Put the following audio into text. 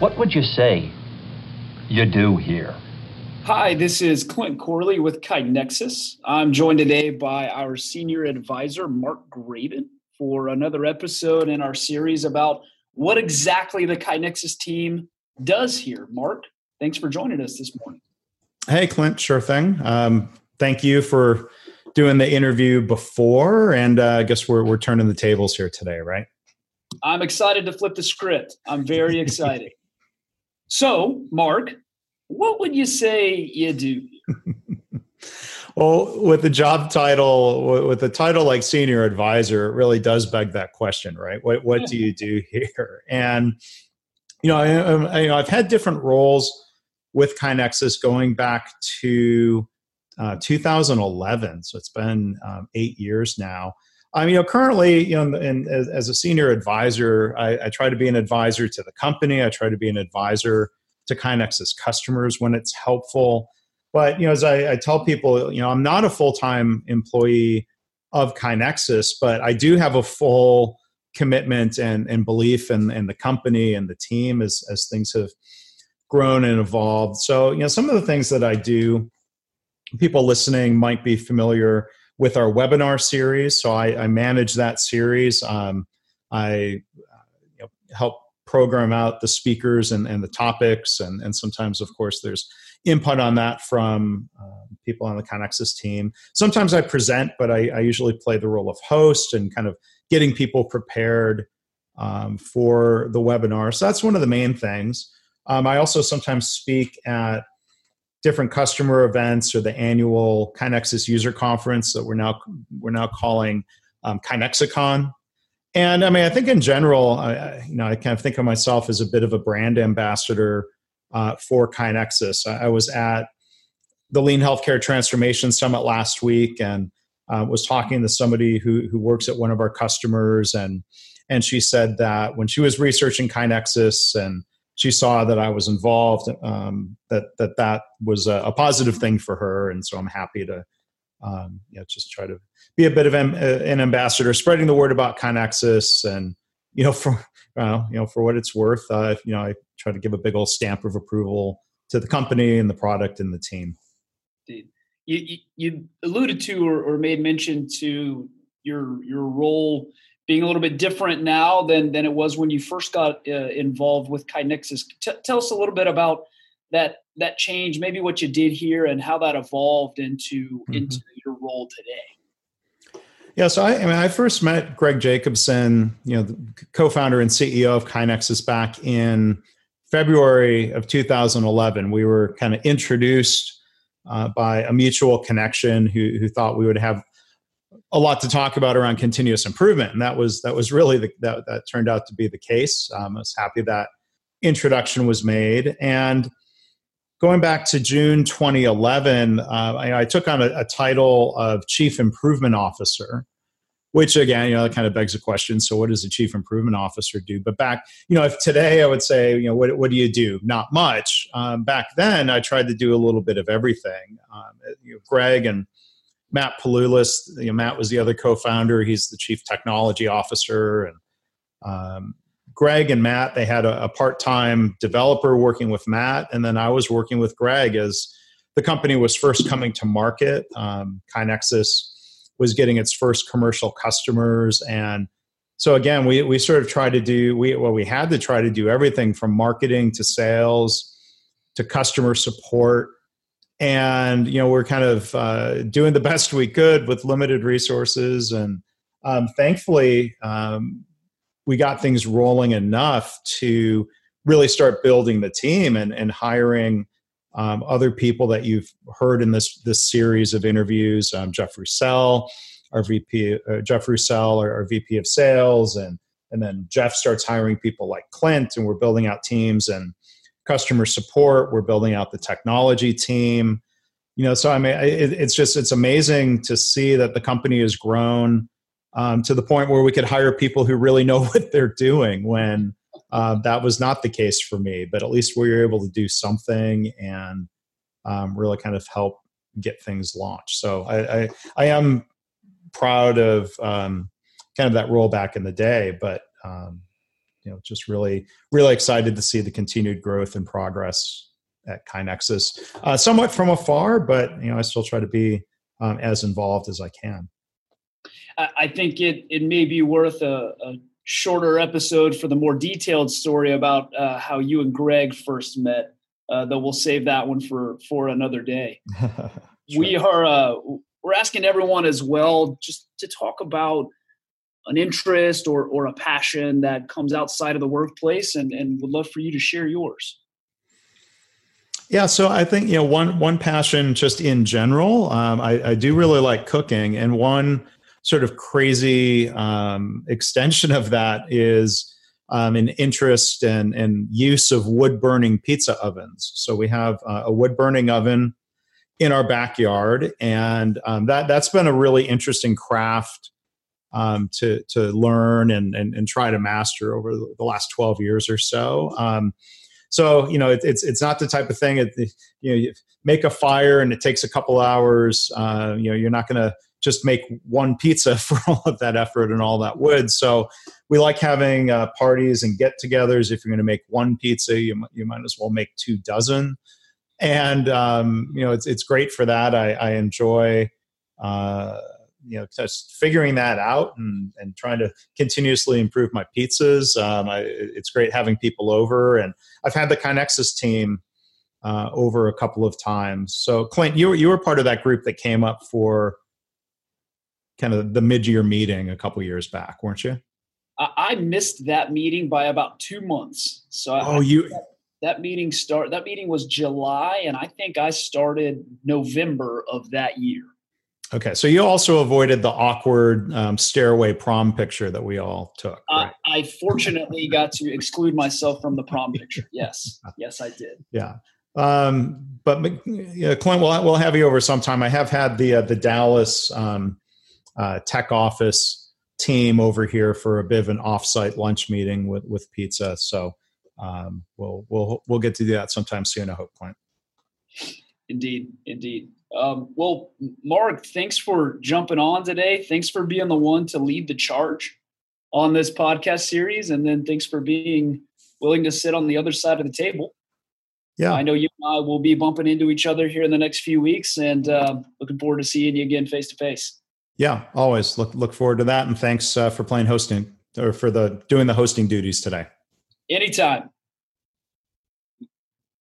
What would you say you do here? Hi, this is Clint Corley with KaiNexus. I'm joined today by our senior advisor, Mark Graban, for another episode in our series about what exactly the KaiNexus team does here. Mark, thanks for joining us this morning. Hey, Clint, sure thing. Um, thank you for doing the interview before, and uh, I guess we're, we're turning the tables here today, right? I'm excited to flip the script. I'm very excited. so, Mark, what would you say you do? well, with the job title, with a title like senior advisor, it really does beg that question, right? What what do you do here? And you know, I, I, you know, I've had different roles with KaiNexus going back to uh, 2011, so it's been um, eight years now. Um, you know, currently, you know, in, as, as, a senior advisor, I, I, try to be an advisor to the company. I try to be an advisor to KaiNexus customers when it's helpful. But you know, as I, I tell people, you know, I'm not a full time employee of KaiNexus, but I do have a full commitment and, and belief in, in the company and the team as, as things have grown and evolved. So, you know, some of the things that I do, people listening might be familiar with our webinar series. So I, I manage that series. Um, I you know, help program out the speakers and, and the topics, and, and sometimes, of course, there's input on that from um, people on the KaiNexus team. Sometimes I present, but I, I, usually play the role of host and kind of getting people prepared um, for the webinar. So that's one of the main things. Um, I also sometimes speak at different customer events or the annual KaiNexus user conference that we're now we're now calling um, KaiNexicon. And I mean, I think in general, I, you know, I kind of think of myself as a bit of a brand ambassador uh, for KaiNexus. I, I, was at the Lean Healthcare Transformation Summit last week and uh, was talking to somebody who who works at one of our customers, and and she said that when she was researching KaiNexus and she saw that I was involved, um, that that that was a, a, positive thing for her, and so I'm happy to, um, just try to be a bit of an, an ambassador, spreading the word about KaiNexus, and you know, for uh, you know, for what it's worth, uh, you know, I try to give a big old stamp of approval to the company and the product and the team. Indeed. You, you, you alluded to or, or made mention to your your role being a little bit different now than than it was when you first got uh, involved with KaiNexus. T- tell us a little bit about that that change, maybe what you did here, and how that evolved into mm-hmm. into your role today. Yeah, so I, I, mean, I first met Greg Jacobson, you know, the co-founder and CEO of KaiNexus, back in February of 2011. We were kind of introduced uh, by a mutual connection who, who thought we would have a lot to talk about around continuous improvement, and that was that was really the, that that turned out to be the case. Um, I was happy that introduction was made, and going back to June 2011, uh, I, I, took on a, a, title of Chief Improvement Officer, which again, you know, that kind of begs the question: So, what does a Chief Improvement Officer do? But back, you know, if today I would say, you know, what what do you do? Not much. Um, back then, I tried to do a little bit of everything. Um, you know, Greg and Matt Paulus. You know, Matt was the other co-founder. He's the chief technology officer, and um, Greg and Matt. They had a, a, part-time developer working with Matt, and then I was working with Greg as the company was first coming to market. Um, KaiNexus was getting its first commercial customers, and so again, we we sort of tried to do we well we had to try to do everything from marketing to sales to customer support and you know we're kind of uh, doing the best we could with limited resources. And um, thankfully um, we got things rolling enough to really start building the team and, and hiring um, other people that you've heard in this this series of interviews. Um, jeff roussel our vp uh, jeff roussel our, our vp of sales. And and then jeff starts hiring people like clint and we're building out teams. And customer support. We're building out the technology team. You know, so I mean, it, it's just it's amazing to see that the company has grown um, to the point where we could hire people who really know what they're doing. When uh, that was not the case for me, but at least we were able to do something and um, really kind of help get things launched. So I, I, I am proud of um, kind of that role back in the day, but um, you know, just really, really excited to see the continued growth and progress at KaiNexus. Uh, somewhat from afar, but you know, I still try to be um, as involved as I can. I think it it may be worth a, a shorter episode for the more detailed story about uh, how you and Greg first met. Uh, though we'll save that one for for another day. We are uh, we're asking everyone as well just to talk about an interest or or a passion that comes outside of the workplace, and and would love for you to share yours. Yeah, so I think you know one one passion just in general. Um, I, I do really like cooking, and one sort of crazy um, extension of that is um, an interest and, and use of wood burning pizza ovens. So we have uh, a wood burning oven in our backyard, and um, that that's been a really interesting craft um, to to learn and, and, and try to master over the last twelve years or so. Um, so you know it, it's it's not the type of thing. It, you know, you make a fire and it takes a couple hours. Uh, you know, you're not going to just make one pizza for all of that effort and all that wood. So we like having uh, parties and get-togethers. If you're going to make one pizza, you you might as well make two dozen. And um, you know, it's it's great for that. I, I enjoy. Uh, you know, just figuring that out and, and trying to continuously improve my pizzas. Um, I, it's great having people over, and I've had the KaiNexus team uh, over a couple of times. So, Clint, you were, you were part of that group that came up for kind of the mid-year meeting a couple years back, weren't you? I missed that meeting by about two months. So oh, I, you that, that meeting start that meeting was July, and I think I started November of that year. Okay, so you also avoided the awkward um, stairway prom picture that we all took. Right? I fortunately got to exclude myself from the prom picture. Yes, yes, I did. Yeah, um, but yeah, Clint, we'll we'll have you over sometime. I have had the uh, the Dallas um, uh, tech office team over here for a bit of an offsite lunch meeting with with pizza. So um, we'll we'll we'll get to do that sometime soon. I hope, Clint. Indeed, indeed. Um, well, Mark, thanks for jumping on today. Thanks for being the one to lead the charge on this podcast series, and then thanks for being willing to sit on the other side of the table. Yeah, I know you and I will be bumping into each other here in the next few weeks, and uh, looking forward to seeing you again face to face. Yeah, always look look forward to that, and thanks uh, for playing hosting or for the doing the hosting duties today. Anytime.